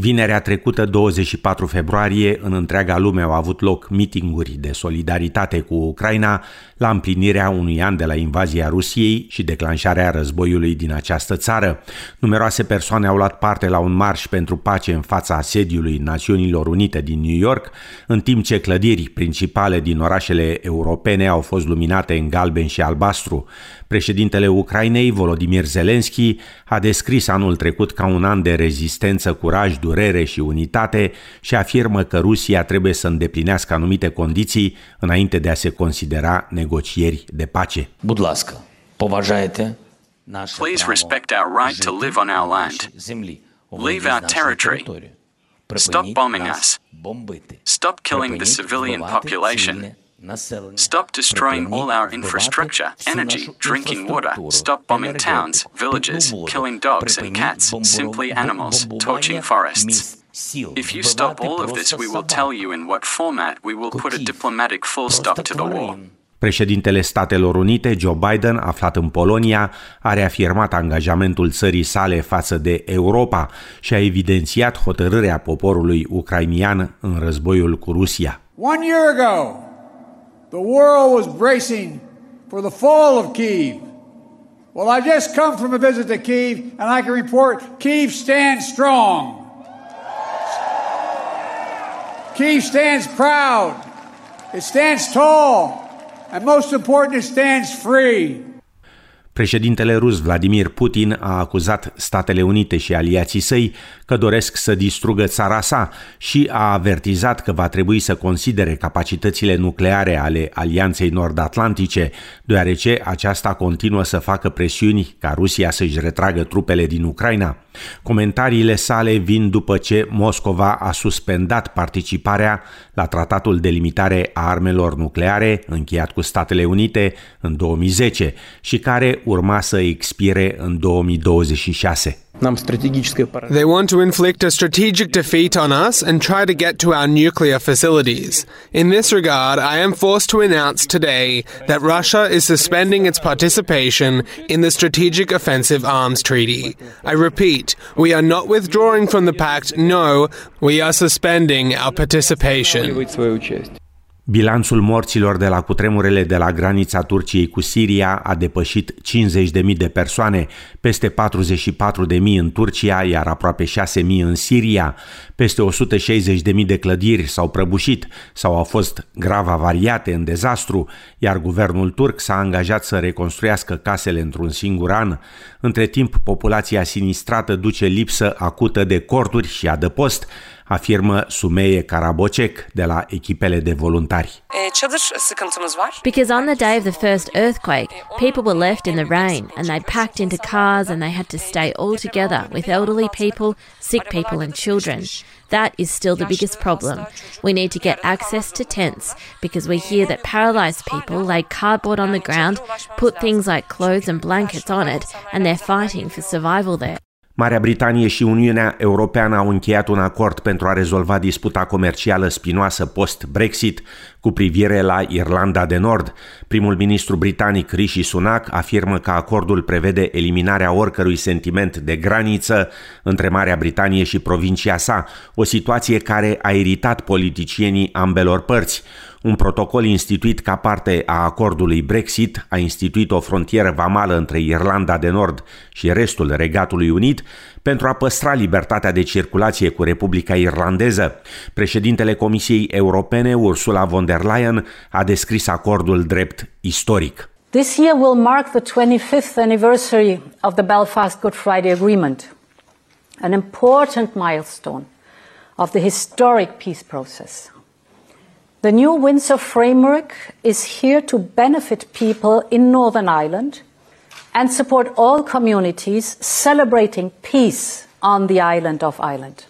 Vinerea trecută, 24 februarie, în întreaga lume au avut loc mitinguri de solidaritate cu Ucraina la împlinirea unui an de la invazia Rusiei și declanșarea războiului din această țară. Numeroase persoane au luat parte la un marș pentru pace în fața sediului Națiunilor Unite din New York, în timp ce clădiri principale din orașele europene au fost luminate în galben și albastru. Președintele Ucrainei, Volodymyr Zelensky, a descris anul trecut ca un an de rezistență, curaj, durere și unitate și afirmă că Rusia trebuie să îndeplinească anumite condiții înainte de a se considera negocieri de pace. Budlasca, povajajete Please respect our right to live on our land. Leave our territory. Stop bombing us. Stop killing the civilian population. Stop destroying all our infrastructure, energy, drinking water. Stop bombing towns, villages, killing dogs and cats, simply animals, torching forests. If you stop all of this, we will tell you in what format we will put a diplomatic full stop to the war. Președintele Statelor Unite, Joe Biden, aflat în Polonia, a reafirmat angajamentul țării sale față de Europa și a evidențiat hotărârea poporului ucrainian în războiul cu Rusia. One year ago, The world was bracing for the fall of Kiev. Well, I just come from a visit to Kiev, and I can report Kiev stands strong. Kiev stands proud. It stands tall. And most important, it stands free. Președintele rus Vladimir Putin a acuzat Statele Unite și aliații săi că doresc să distrugă țara sa și a avertizat că va trebui să considere capacitățile nucleare ale Alianței Nord-Atlantice, deoarece aceasta continuă să facă presiuni ca Rusia să-și retragă trupele din Ucraina. Comentariile sale vin după ce Moscova a suspendat participarea la tratatul de limitare a armelor nucleare încheiat cu Statele Unite în 2010 și care urma să expire în 2026. They want to inflict a strategic defeat on us and try to get to our nuclear facilities. In this regard, I am forced to announce today that Russia is suspending its participation in the Strategic Offensive Arms Treaty. I repeat, we are not withdrawing from the pact, no, we are suspending our participation. Bilanțul morților de la cutremurele de la granița Turciei cu Siria a depășit 50.000 de persoane, peste 44.000 în Turcia, iar aproape 6.000 în Siria. Peste 160.000 de clădiri s-au prăbușit sau au fost grav avariate în dezastru, iar guvernul turc s-a angajat să reconstruiască casele într-un singur an. Între timp, populația sinistrată duce lipsă acută de corturi și adăpost, afirmă Sumeie Karabocek de la echipele de voluntari. Because on the day of the first earthquake, people were left in the rain and they packed into cars and they had to stay all together with elderly people, sick people and children. That is still the biggest problem. We need to get access to tents because we hear that paralyzed people lay cardboard on the ground, put things like clothes and blankets on it, and they're fighting for survival there. Marea Britanie și Uniunea Europeană au încheiat un acord pentru a rezolva disputa comercială spinoasă post-Brexit cu privire la Irlanda de Nord. Primul ministru britanic Rishi Sunak afirmă că acordul prevede eliminarea oricărui sentiment de graniță între Marea Britanie și provincia sa, o situație care a iritat politicienii ambelor părți. Un protocol instituit ca parte a acordului Brexit a instituit o frontieră vamală între Irlanda de Nord și restul Regatului Unit pentru a păstra libertatea de circulație cu Republica Irlandeză. Președintele Comisiei Europene, Ursula von der Leyen, a descris acordul drept istoric. This year will mark the 25th anniversary of the Belfast Good Friday Agreement, an important milestone of the historic peace process. The new Windsor framework is here to benefit people in Northern Ireland and support all communities celebrating peace on the island of Ireland.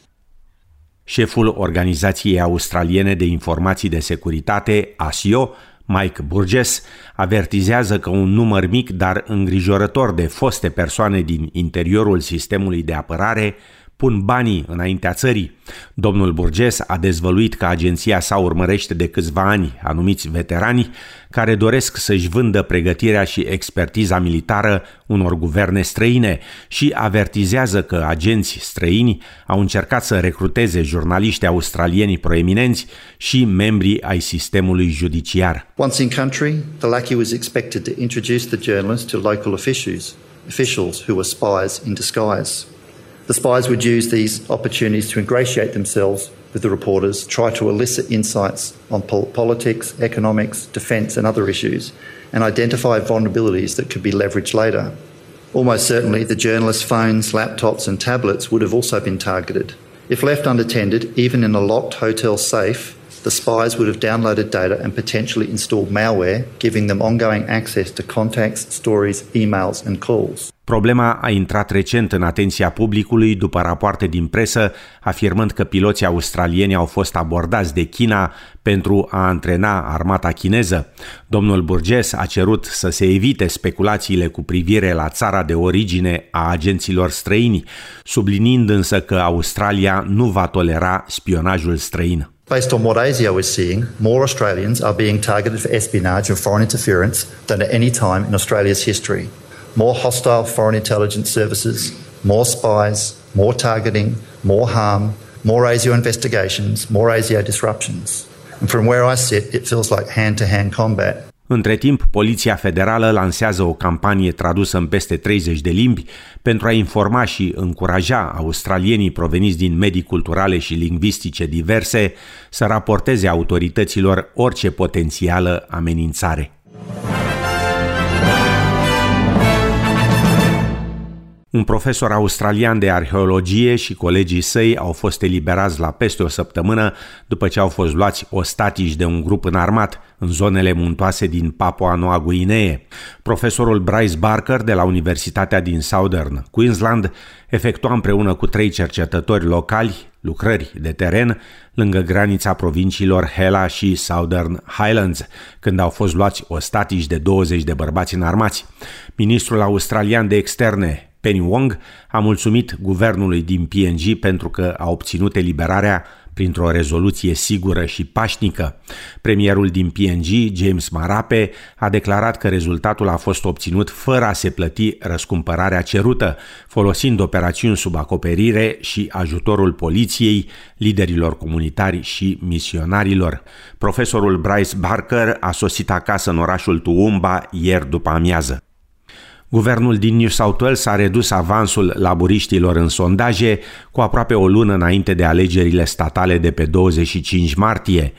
Șeful Organizației Australiene de Informații de Securitate, ASIO, Mike Burgess, avertizează că un număr mic, dar îngrijorător de foste persoane din interiorul sistemului de apărare pun banii înaintea țării. Domnul Burges a dezvăluit că agenția sa urmărește de câțiva ani anumiți veterani care doresc să-și vândă pregătirea și expertiza militară unor guverne străine și avertizează că agenți străini au încercat să recruteze jurnaliști australieni proeminenți și membri ai sistemului judiciar. Once in country, the lackey was expected to introduce the journalist to local officials, officials who were spies in disguise. The spies would use these opportunities to ingratiate themselves with the reporters, try to elicit insights on pol- politics, economics, defence, and other issues, and identify vulnerabilities that could be leveraged later. Almost certainly, the journalists' phones, laptops, and tablets would have also been targeted. If left unattended, even in a locked hotel safe, the spies would have downloaded data and potentially installed malware, giving them ongoing access to contacts, stories, emails, and calls. Problema a intrat recent în atenția publicului după rapoarte din presă afirmând că piloții australieni au fost abordați de China pentru a antrena armata chineză. Domnul Burges a cerut să se evite speculațiile cu privire la țara de origine a agenților străini, subliniind însă că Australia nu va tolera spionajul străin. Based on what ASIO is seeing, more Australians are being targeted for espionage and foreign interference than at any time in Australia's history. More hostile foreign intelligence services, more spies, more targeting, more harm, more ASIO investigations, more ASIO disruptions. And from where I sit, it feels like hand to hand combat. Între timp, Poliția Federală lansează o campanie tradusă în peste 30 de limbi pentru a informa și încuraja australienii proveniți din medii culturale și lingvistice diverse să raporteze autorităților orice potențială amenințare. Un profesor australian de arheologie și colegii săi au fost eliberați la peste o săptămână după ce au fost luați ostatici de un grup înarmat în zonele muntoase din Papua Noua Guinee. Profesorul Bryce Barker de la Universitatea din Southern Queensland efectua împreună cu trei cercetători locali lucrări de teren lângă granița provinciilor Hela și Southern Highlands, când au fost luați ostatici de 20 de bărbați înarmați. Ministrul australian de externe, Penny Wong a mulțumit guvernului din PNG pentru că a obținut eliberarea printr-o rezoluție sigură și pașnică. Premierul din PNG, James Marape, a declarat că rezultatul a fost obținut fără a se plăti răscumpărarea cerută, folosind operațiuni sub acoperire și ajutorul poliției, liderilor comunitari și misionarilor. Profesorul Bryce Barker a sosit acasă în orașul Tuumba ieri după amiază. Guvernul din New South Wales a redus avansul laburiștilor în sondaje cu aproape o lună înainte de alegerile statale de pe 25 martie.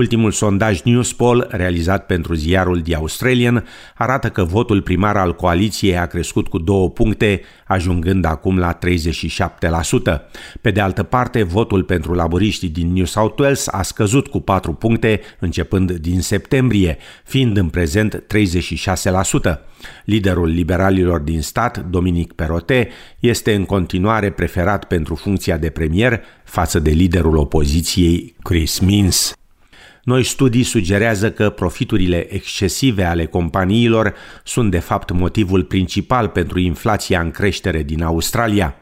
Ultimul sondaj Newspoll, realizat pentru ziarul The Australian, arată că votul primar al coaliției a crescut cu două puncte, ajungând acum la 37%. Pe de altă parte, votul pentru laburiștii din New South Wales a scăzut cu 4 puncte începând din septembrie, fiind în prezent 36%. Liderul liberalilor din stat, Dominic Perote, este în continuare preferat pentru funcția de premier față de liderul opoziției, Chris Minns. Noi studii sugerează că profiturile excesive ale companiilor sunt de fapt motivul principal pentru inflația în creștere din Australia.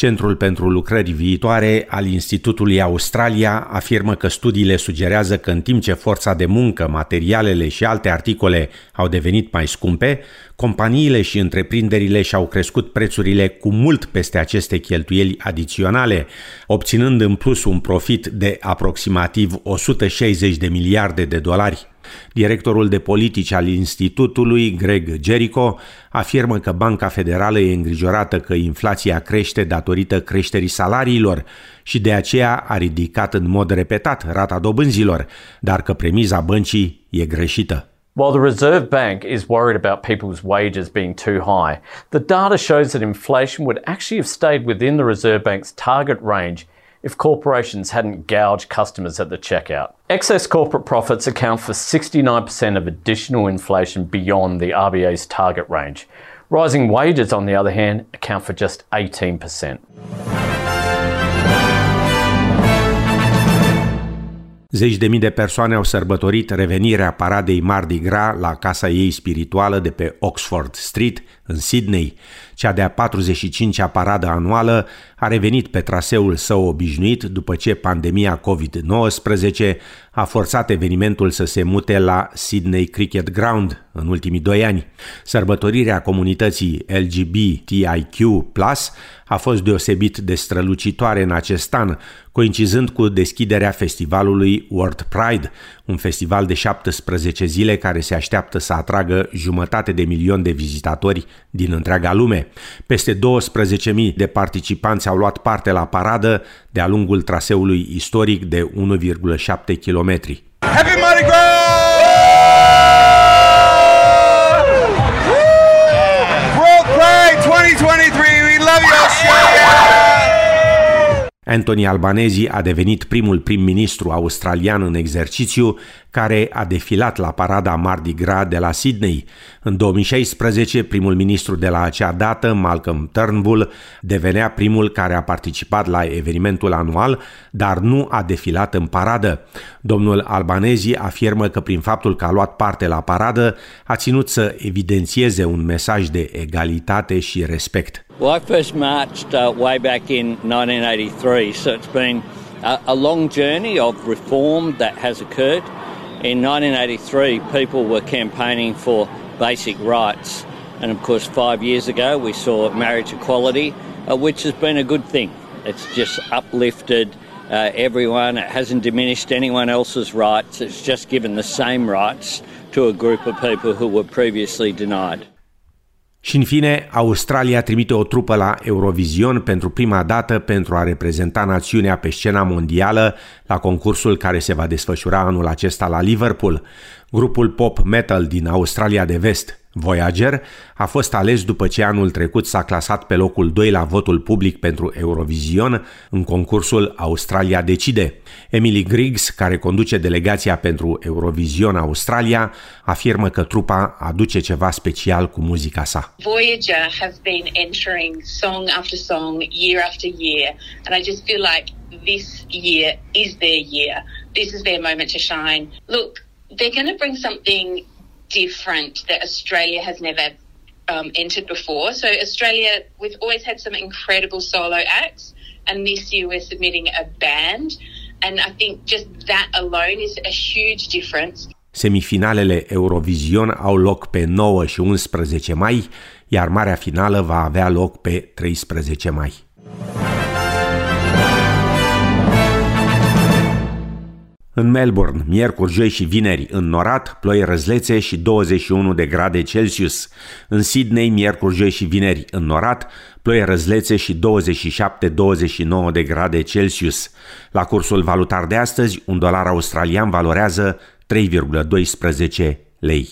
Centrul pentru lucrări viitoare al Institutului Australia afirmă că studiile sugerează că în timp ce forța de muncă, materialele și alte articole au devenit mai scumpe, companiile și întreprinderile și-au crescut prețurile cu mult peste aceste cheltuieli adiționale, obținând în plus un profit de aproximativ 160 de miliarde de dolari. Directorul de politici al Institutului, Greg Jericho, afirmă că Banca Federală e îngrijorată că inflația crește datorită creșterii salariilor și de aceea a ridicat în mod repetat rata dobânzilor, dar că premiza băncii e greșită. While the Reserve Bank is worried about people's wages being too high, the data shows that inflation would actually have stayed within the Reserve Bank's target range if corporations hadn't gouged customers at the checkout. Excess corporate profits account for 69% of additional inflation beyond the RBA's target range. Rising wages, on the other hand, account for just 18%. Zeci de mii de persoane au sărbătorit revenirea paradei Mardi Gras la casa ei spirituală de pe Oxford Street, în Sydney. Cea de-a 45-a paradă anuală a revenit pe traseul său obișnuit după ce pandemia COVID-19 a forțat evenimentul să se mute la Sydney Cricket Ground în ultimii doi ani. Sărbătorirea comunității LGBTIQ+, a fost deosebit de strălucitoare în acest an, coincidând cu deschiderea festivalului World Pride, un festival de 17 zile care se așteaptă să atragă jumătate de milion de vizitatori din întreaga lume. Peste 12.000 de participanți au luat parte la paradă de-a lungul traseului istoric de 1,7 km. Happy Mardi Gras! Anthony Albanese a devenit primul prim-ministru australian în exercițiu care a defilat la parada Mardi Gras de la Sydney. În 2016, primul ministru de la acea dată, Malcolm Turnbull, devenea primul care a participat la evenimentul anual, dar nu a defilat în paradă. Domnul Albanese afirmă că prin faptul că a luat parte la paradă, a ținut să evidențieze un mesaj de egalitate și respect. Well, I first marched uh, way back in 1983, so it's been a, a long journey of reform that has occurred. In 1983, people were campaigning for basic rights, and of course, five years ago, we saw marriage equality, uh, which has been a good thing. It's just uplifted uh, everyone, it hasn't diminished anyone else's rights, it's just given the same rights to a group of people who were previously denied. Și în fine, Australia trimite o trupă la Eurovision pentru prima dată pentru a reprezenta națiunea pe scena mondială la concursul care se va desfășura anul acesta la Liverpool. Grupul pop metal din Australia de Vest, Voyager a fost ales după ce anul trecut s-a clasat pe locul 2 la votul public pentru Eurovision în concursul Australia Decide. Emily Griggs, care conduce delegația pentru Eurovision Australia, afirmă că trupa aduce ceva special cu muzica sa. Voyager have been entering song after song, year after year, and I just feel like this year is their year. This is their moment to shine. Look, they're going to bring something different that Australia has never um, entered before. So Australia, we've always had some incredible solo acts, and this year we're submitting a band, and I think just that alone is a huge difference. Semifinalele Eurovision au loc pe 9 și 11 mai, iar marea finală va avea loc pe 13 mai. În Melbourne, miercuri, joi și vineri, înnorat, ploi răzlețe și 21 de grade Celsius. În Sydney, miercuri, joi și vineri, înnorat, ploi răzlețe și 27-29 de grade Celsius. La cursul valutar de astăzi, un dolar australian valorează 3,12 lei.